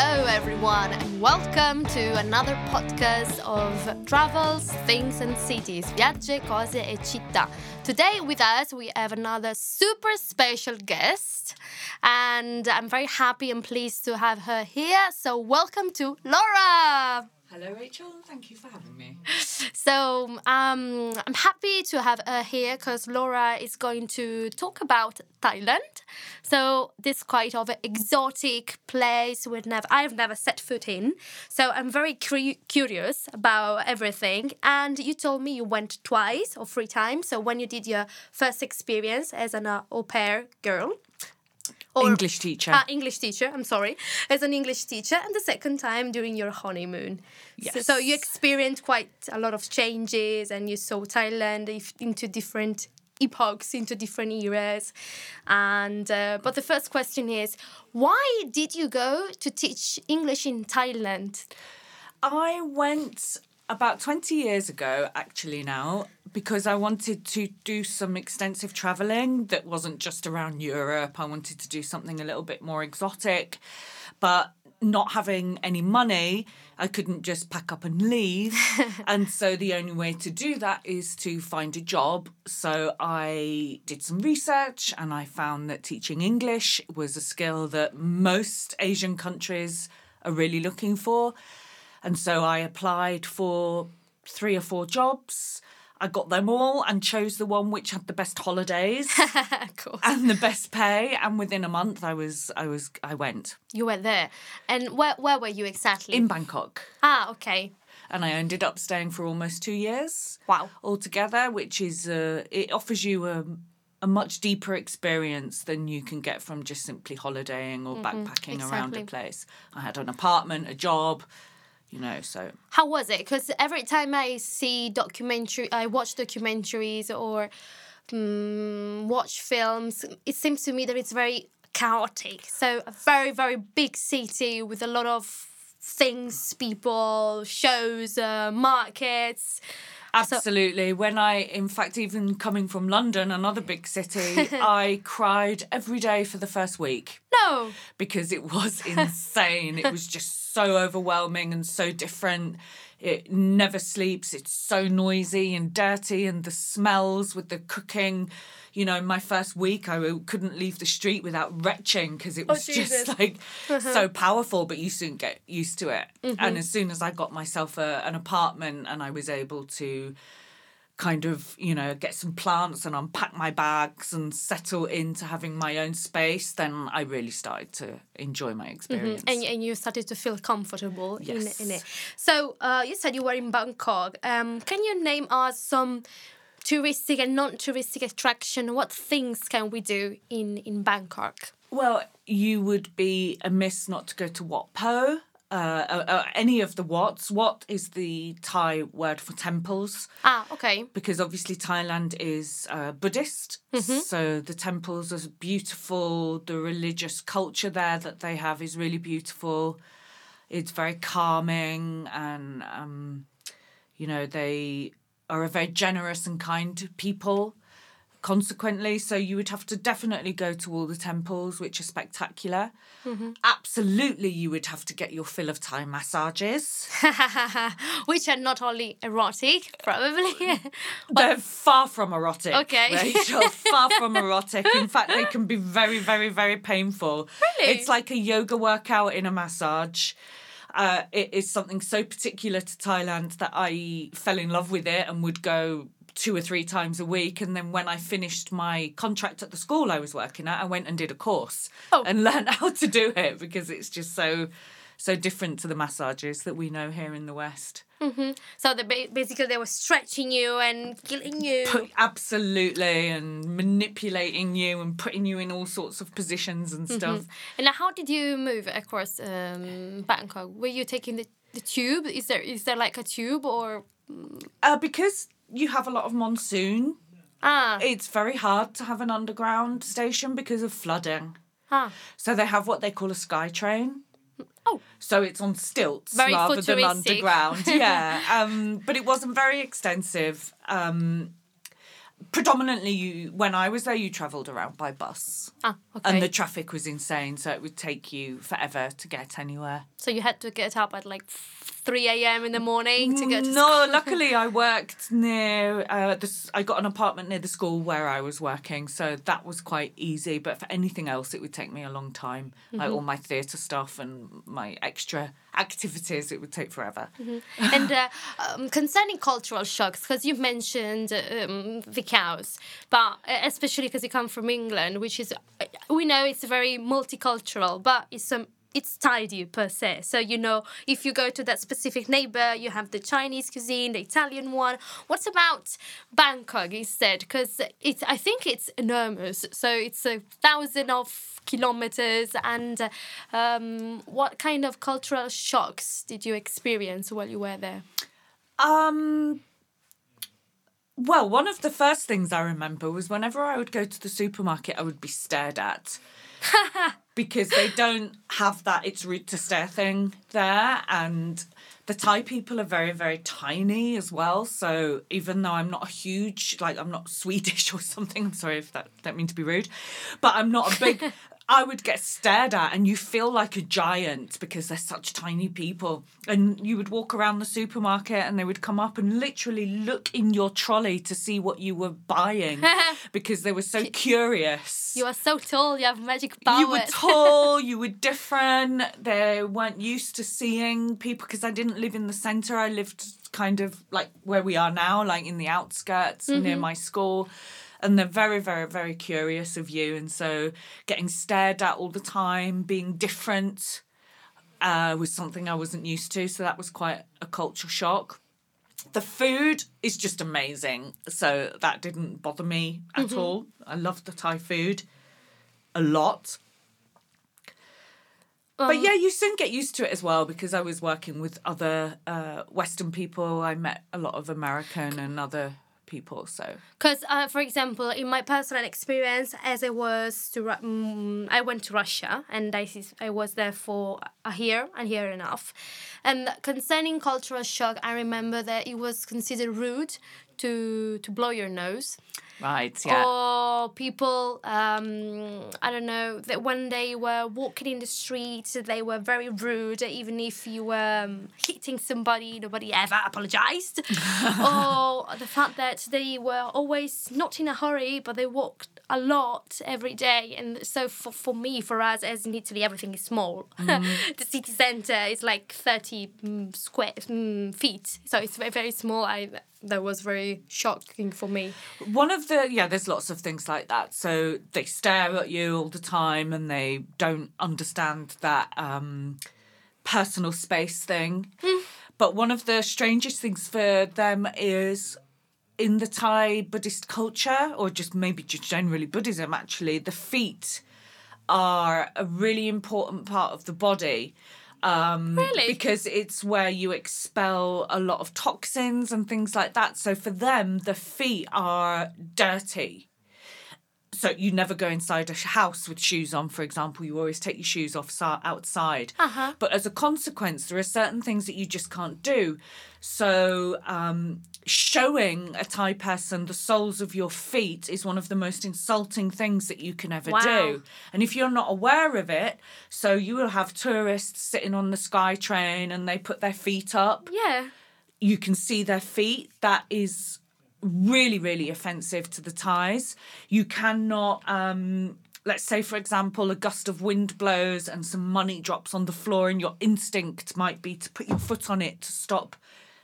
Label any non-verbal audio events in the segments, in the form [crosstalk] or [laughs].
Hello, everyone, and welcome to another podcast of travels, things, and cities. Viaggi, cose e città. Today, with us, we have another super special guest, and I'm very happy and pleased to have her here. So, welcome to Laura. Hello, Rachel. Thank you for having me. [laughs] So um, I'm happy to have her here because Laura is going to talk about Thailand. So this quite of an exotic place we never I've never set foot in. So I'm very curious about everything. And you told me you went twice or three times. So when you did your first experience as an uh, au pair girl. Or, English teacher. Ah, English teacher. I'm sorry, as an English teacher, and the second time during your honeymoon. So, so you experienced quite a lot of changes, and you saw Thailand if- into different epochs, into different eras. And uh, but the first question is, why did you go to teach English in Thailand? I went about 20 years ago, actually, now, because I wanted to do some extensive traveling that wasn't just around Europe. I wanted to do something a little bit more exotic, but not having any money, I couldn't just pack up and leave. [laughs] and so the only way to do that is to find a job. So I did some research and I found that teaching English was a skill that most Asian countries are really looking for. And so I applied for three or four jobs. I got them all and chose the one which had the best holidays [laughs] and the best pay. And within a month, I was, I was, I went You were there, and where where were you exactly? in Bangkok, ah, okay. and I ended up staying for almost two years Wow. altogether, which is uh, it offers you a a much deeper experience than you can get from just simply holidaying or backpacking around a place. I had an apartment, a job, you know, so How was it? Because every time I see documentary, I watch documentaries or mm, watch films, it seems to me that it's very chaotic. So a very very big city with a lot of things, people, shows, uh, markets. Absolutely. when I, in fact, even coming from London, another big city, [laughs] I cried every day for the first week No, because it was insane. it was just so overwhelming and so different. It never sleeps. It's so noisy and dirty, and the smells with the cooking. You know, my first week, I couldn't leave the street without retching because it oh, was [laughs] Jesus. just like [laughs] so powerful. But you soon get used to it. And mm-hmm. as soon as I got myself a, an apartment and I was able to kind of, you know, get some plants and unpack my bags and settle into having my own space, then I really started to enjoy my experience. and and you started to feel comfortable in in it. So uh, you said you were in Bangkok. Um, can you name us some touristic and non-touristic attraction? What things can we do in in Bangkok? Well, you would be amiss not to go to Wat Pho. Uh, uh, uh, any of the Wats. Wat is the Thai word for temples Ah, okay. because obviously Thailand is uh, Buddhist. So the temples are beautiful. The religious culture there that they have is really beautiful. It's very calming and, um, you know, they are a very generous and kind people consequently so you would have to definitely go to all the temples which are spectacular absolutely you would have to get your fill of thai massages [laughs] Which are not only erotic, probably. [laughs] they're far from erotic Okay. [laughs] rachel far from erotic in fact they can be very very very painful Really? it's like a yoga workout in a massage uh, it is something so particular to Thailand that I fell in love with it and would go two or three times a week. And then when I finished my contract at the school I was working at, I went and did a course Oh. and [laughs] learned how to do it because it's just so so different to the massages that we know here in the West. so the basically they were stretching you and killing you. Put, absolutely, and manipulating you and putting you in all sorts of positions and stuff. And how did you move across um, Bangkok? Were you taking the, the tube? Is there is there like a tube or Uh, because you have a lot of monsoon, ah it's very hard to have an underground station because of flooding. ah So they have what they call a sky train. Oh. So it's on stilts Very rather than underground. [laughs] yeah. Um, but it wasn't very extensive. Um, predominantly you when I was there you travelled around by bus. Ah, okay. And the traffic was insane, so it would take you forever to get anywhere. so you had to get up at like 3 a.m. in the morning to get to no, luckily I [laughs] worked near uh, this. I got an apartment near the school where I was working, so that was quite easy. But for anything else, it would take me a long time. Mm-hmm. Like all my theatre stuff and my extra activities, it would take forever. and uh, um, concerning cultural shocks, because you've mentioned um, the cows, but uh, especially because you come from England, which is, uh, we know it's very multicultural, but it's um, it's tidy per se. So you know, if you go to that specific neighbor, you have the Chinese cuisine, the Italian one. What's about Bangkok instead? Because it's, I think it's enormous. So it's a thousand of kilometers. And um, what kind of cultural shocks did you experience while you were there? Um. Well, one of the first things I remember was whenever I would go to the supermarket, I would be stared at. [laughs] because they don't have that it's rude to stare thing there and the Thai people are very very tiny as well so even though I'm not a huge like I'm not Swedish [laughs] or something I'm sorry if that don't mean to be rude but I'm not a big [laughs] I would get stared at and you feel like a giant because they're such tiny people and you would walk around the supermarket and they would come up and literally look in your trolley to see what you were buying [laughs] because they were so curious You are so tall, you have magic powers. you were [laughs] tall, you were different. They weren't used to seeing people because I didn't live in the centre. I lived kind of like where we are now, like in the outskirts near mm-hmm. my school. And they're very, very, very curious of you. And so getting stared at all the time, being different uh, was something I wasn't used to. So that was quite a culture shock. The food is just amazing. So that didn't bother me at all. I loved the Thai food a lot. but yeah, you soon get used to it as well because I was working with other uh, Western people. I met a lot of American and other people. So Because, uh, for example, in my personal experience, as I was to, mm, I went to Russia and I I was there for a year and year half. And concerning cultural shock, I remember that it was considered rude to to blow your nose. right, yeah, Or people, um, I don't know, that when they were walking in the street, they were very rude. Even if you were um, hitting somebody, nobody ever apologized. [laughs] or the fact that they were always not in a hurry, but they walked a lot every day. And so for, for me, for us, as in Italy, everything is small. [laughs] the city center is like 30 mm, square mm, feet. So it's very, very small. I That was very shocking for me. one of the yeah. There's lots of things like that. So they stare at you all the time and they don't understand that um, personal space thing. But one of the strangest things for them is in the Thai Buddhist culture, or just maybe just generally Buddhism, actually, the feet are a really important part of the body. Um, Really? Because it's where you expel a lot of toxins and things like that. So for them, the feet are dirty. So you never go inside a house with shoes on, for example. You always take your shoes off outside. Uh-huh. But as a consequence, there are certain things that you just can't do. So um, showing a Thai person the soles of your feet is one of the most insulting things that you can ever Wow. do. And if you're not aware of it, so you will have tourists sitting on the sky train and they put their feet up Yeah. you can see their feet. That is really, really offensive to the Thais. You cannot, um, let's say, for example, a gust of wind blows and some money drops on the floor, and your instinct might be to put your foot on it to stop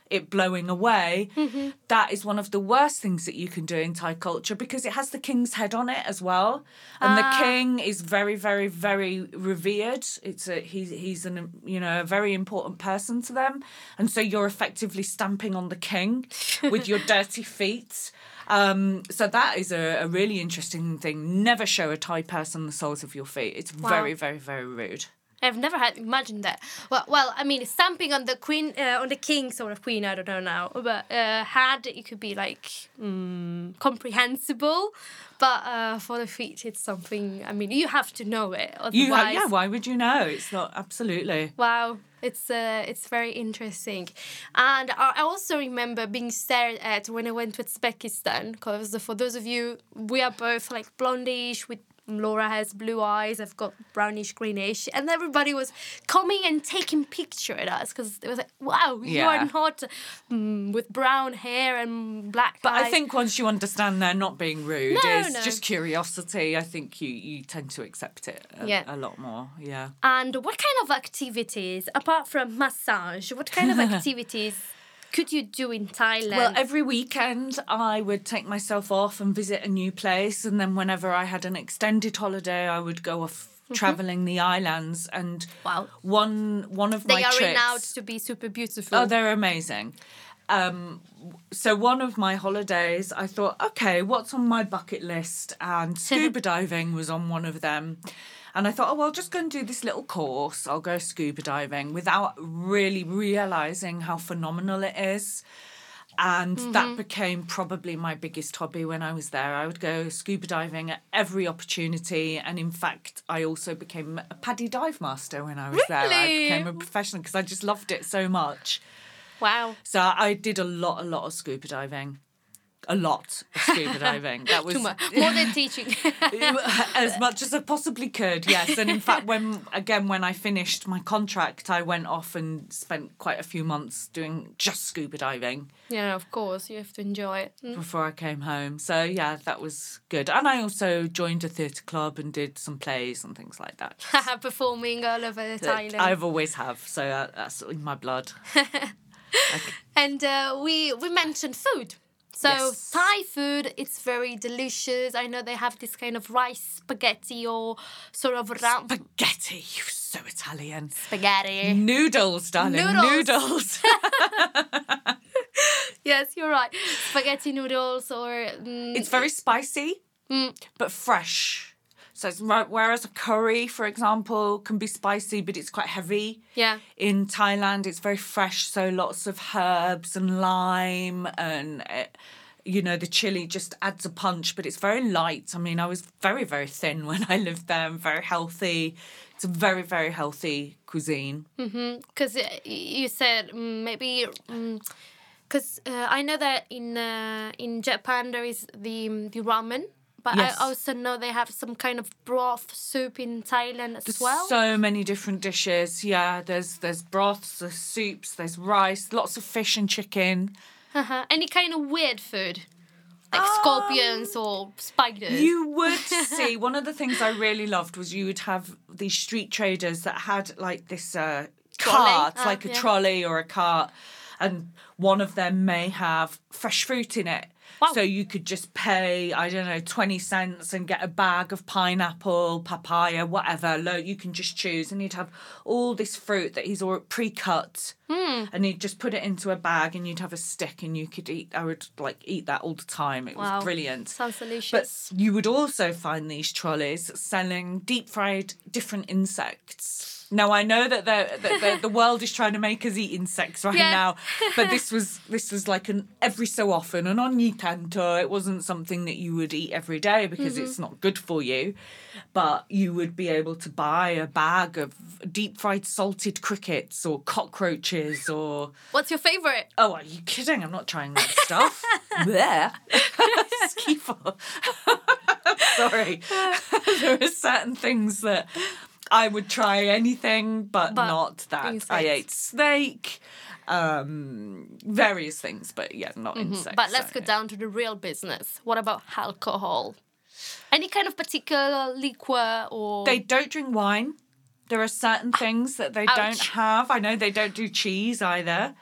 it blowing away. That is one of the worst things that you can do in Thai culture because it has the king's head on it as well, and the king is very, very, very revered. It's a he's he's an you know a very important person to them, and so you're effectively stamping on the king [laughs] with your dirty feet. Um, so that is a, a really interesting thing. Never show a Thai person the soles of your feet. It's very, very, very rude. I've never had imagined that. Well, well, I mean, stamping on the queen, uh, on the king, sort of queen. I don't know now, but uh, had it could be like mm, comprehensible, but uh, for the feet, it's something. I mean, you have to know it. You Otherwise, yeah. Why would you know? It's not absolutely. Wow, it's uh, it's very interesting, and I I also remember being stared at when I went to Uzbekistan. Because for those of you, we are both like blondish with. Laura has blue eyes. I've got brownish greenish, and everybody was coming and taking picture at us because it was like, "Wow, you are not mm, with brown hair and black But eyes." I think once you understand they're not being rude, No, it's no. just curiosity. I think you, you tend to accept it a, Yeah. a lot more. Yeah. And what kind of activities, apart from massage, what kind of [laughs] activities could you do in Thailand? Well, every weekend I would take myself off and visit a new place, and then whenever I had an extended holiday, I would go off traveling the islands. And Mm-hmm. Wow. one one of my they my are trips. renowned to be super beautiful. Oh, they're amazing. Um, so one of my holidays, I thought, okay, what's on my bucket list? And [laughs] scuba diving was on one of them. And I thought, oh, well, I'll just go and do this little course. I'll go scuba diving without really realizing how phenomenal it is. And that mm-hmm. became probably my biggest hobby when I was there. I would go scuba diving at every opportunity. And in fact, I also became a PADI dive master when I was there. I Really? became a professional because I just loved it so much. wow. So I did a lot, a lot of scuba diving. A lot of scuba [laughs] diving. That was. More than teaching. [laughs] as much as I possibly could, yes. And in fact, when again when I finished my contract, I went off and spent quite a few months doing just scuba diving yeah, of course, you have to enjoy it. Mm. before I came home. So yeah, that was good. And I also joined a theatre club and did some plays and things like that. [laughs] Performing all over Thailand. I've always have, so uh, that's in my blood. And uh, we we mentioned food. So Yes. Thai food, it's very delicious. I know they have this kind of rice spaghetti or sort of round Spaghetti, you're so Italian. spaghetti. Noodles, darling. Noodles. Noodles. [laughs] [laughs] yes, you're right. Spaghetti noodles or mm, it's very spicy, Mm. but fresh. So it's whereas a curry, for example, can be spicy, but it's quite heavy. yeah. In Thailand, it's very fresh, so lots of herbs and lime, and uh, you know the chili just adds a punch. But it's very light. I mean, I was very very thin when I lived there, and very healthy. It's a very very healthy cuisine. Because you said mm, maybe. Because uh, I know that in uh, in Japan there is the the ramen, but Yes. I also know they have some kind of broth soup in Thailand as There's well. so many different dishes. Yeah, there's there's broths, there's soups, there's rice, lots of fish and chicken. Uh-huh. Any kind of weird food, like scorpions or spiders. Um, You would [laughs] see one of the things I really loved was you would have these street traders that had like this uh, cart, Ah, like a yeah. trolley or a cart, and one of them may have fresh fruit in it. Wow. So you could just pay, I don't know, 20 cents and get a bag of pineapple, papaya, whatever. You can just choose. And he'd have all this fruit that he's all pre-cut. Hmm. And he'd just put it into a bag and you'd have a stick and you could eat. I would like eat that all the time. It Wow. was brilliant. Sounds But delicious. you would also find these trolleys selling deep fried different insects. Now I know that the, the, the, the world is trying to make us eat insects right Yeah. now, but this [laughs] was this was like an every so often an on tanto. It wasn't something that you would eat every day because Mm-hmm. it's not good for you, but you would be able to buy a bag of deep fried salted crickets or cockroaches or What's your favorite? oh are you kidding? I'm not trying that stuff. [laughs] [laughs] There. Sorry, there are certain things that I would try anything, but, But not that. I ate snake, um, various things, but yeah, not insects. Mm-hmm. But let's so, go down to the real business. What about alcohol? Any kind of particular liquor or They don't drink wine. There are certain things that they don't have. I know they don't do cheese either.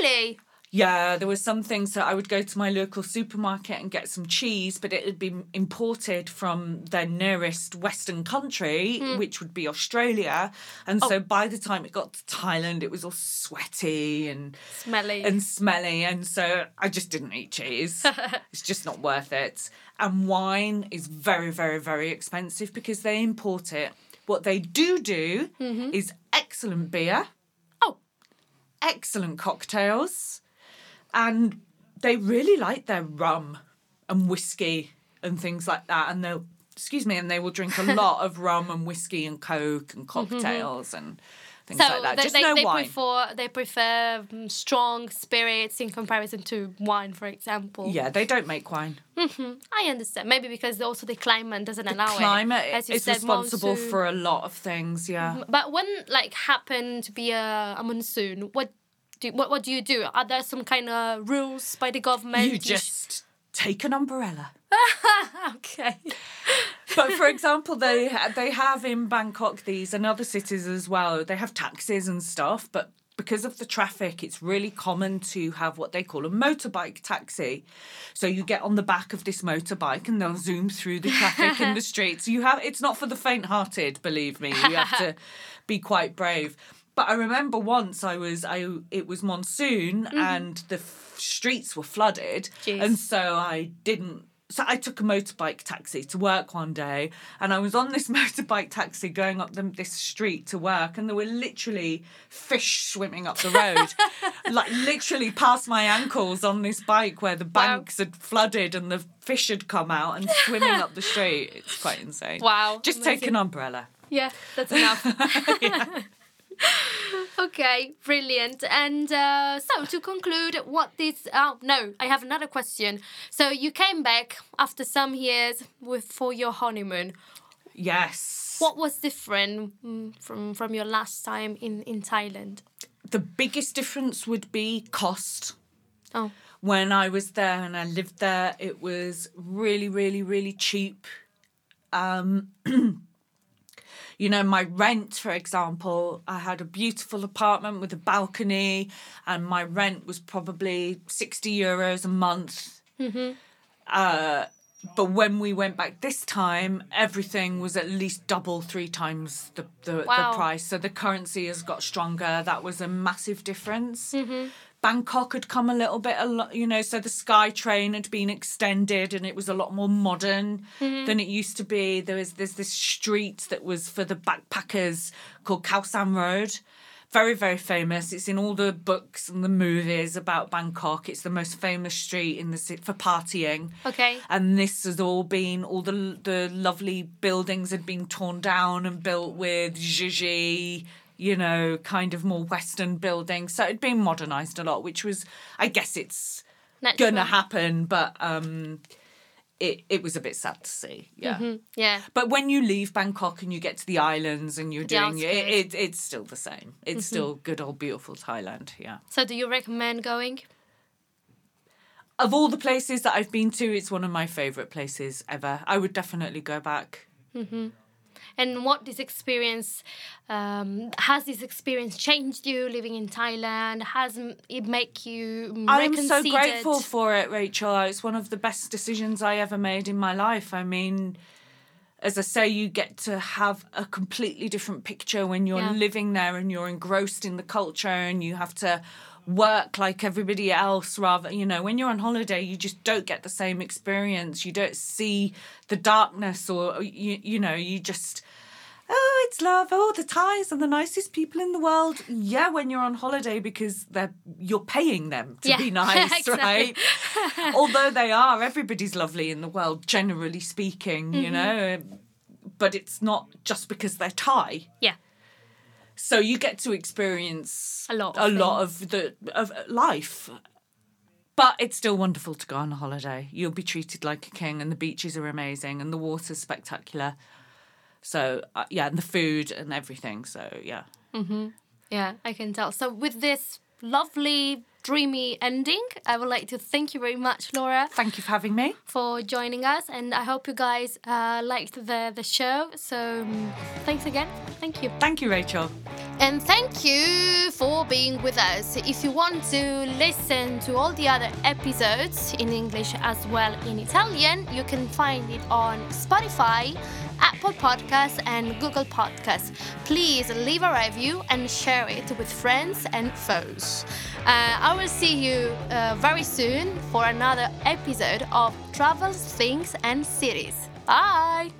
really? Yeah, there were some things that I would go to my local supermarket and get some cheese, but it had been imported from their nearest Western country, hmm. which would be Australia. And so oh. by the time it got to Thailand, it was all sweaty and Smelly. and smelly, and so I just didn't eat cheese. [laughs] it's just not worth it. And wine is very, very, very expensive because they import it. What they do do mm-hmm. is excellent beer oh, excellent cocktails and they really like their rum and whiskey and things like that and they'll excuse me and they will drink a [laughs] lot of rum and whiskey and coke and mm-hmm, mm-hmm. cocktails and things like that. they, Just they, no they wine. prefer they prefer mm, strong spirits in comparison to wine, for example. Yeah, they don't make wine. Mm-hmm, I understand. Maybe because also the climate doesn't allow Climate it. You is said, responsible monsoon. for a lot of things. Yeah. But when like happen to be a, a monsoon, what do what what do you do? Are there some kind of rules by the government? You just take an umbrella. [laughs] okay. [laughs] But for example, they they have in Bangkok these and other cities as well. They have taxis and stuff, but because of the traffic, it's really common to have what they call a motorbike taxi. So you get on the back of this motorbike and they'll zoom through the traffic in the [laughs] streets. You have it's not for the faint-hearted, believe me. You have to be quite brave. But I remember once I was I it was monsoon mm-hmm. and the f- streets were flooded, Jeez. and so I didn't. So I took a motorbike taxi to work one day, and I was on this [laughs] motorbike taxi going up the, this street to work, and there were literally fish swimming up the road, [laughs] like literally past my ankles on this bike where the banks had flooded and the fish had come out and swimming up the street. It's quite insane. [laughs] Wow, Just take an umbrella. Yeah, that's enough. [laughs] okay, brilliant. And uh, so to conclude, what this? Oh no, I have another question. So you came back after some years with for your honeymoon. Yes. What was different mm, from from your last time in in Thailand? The biggest difference would be cost. Oh, when I was there and I lived there, it was really, really, really cheap. Um, [clears throat] you know, my rent, for example, I had a beautiful apartment with a balcony, and my rent was probably 60 euros a month. Uh, but when we went back this time, everything was at least double, three times the, the, Wow. the price. So the currency has got stronger. That was a massive difference. Bangkok had come a little bit, a lot, you know, so the Sky Train had been extended and it was a lot more modern mm-hmm. than it used to be. There was there's this street that was for the backpackers called Khao San Road. Very, very famous. It's in all the books and the movies about Bangkok. It's the most famous street in the city for partying okay. and this has all been all the the lovely buildings had been torn down and built with zhizhi you know kind of more western buildings so it'd been modernized a lot which was i guess it's Natural. gonna happen but um it, it was a bit sad to see yeah mm-hmm. Yeah. but when you leave bangkok and you get to the islands and you're The doing it, it it's still the same it's mm-hmm. still good old beautiful thailand yeah So do you recommend going? of all the places that I've been to, it's one of my favourite places ever. I would definitely go back. Mm-hmm. And what this experience um, has this experience changed you living in Thailand? Has it make you I'm so grateful for it, Rachel. It's one of the best decisions I ever made in my life. I mean, as I say, you get to have a completely different picture when you're Yeah. living there and you're engrossed in the culture and you have to work like everybody else rather you know when you're on holiday you just don't get the same experience you don't see the darkness or you, you know you just oh it's love oh the thais are the nicest people in the world yeah when you're on holiday because they're you're paying them to Yeah. be [laughs] nice right although they are everybody's lovely in the world generally speaking Mm-hmm. you know but it's not just because they're thai Yeah. So you get to experience A lot a of lot of the of life. But it's still wonderful to go on a holiday. You'll be treated like a king and the beaches are amazing and the water's spectacular. So uh, yeah and the food and everything. So yeah. Yeah, I can tell. So with this lovely, dreamy ending, I would like to thank you very much, Laura, thank you for having me for joining us, and I hope you guys uh, liked the the show. So um, thanks again. Thank you. thank you rachel And thank you for being with us. If you want to listen to all the other episodes in English as well in Italian, you can find it on Spotify, Apple Podcasts, and Google Podcasts. Please leave a review and share it with friends and foes. Uh, I will see you uh, very soon for another episode of Travels, Things, and Cities. Bye!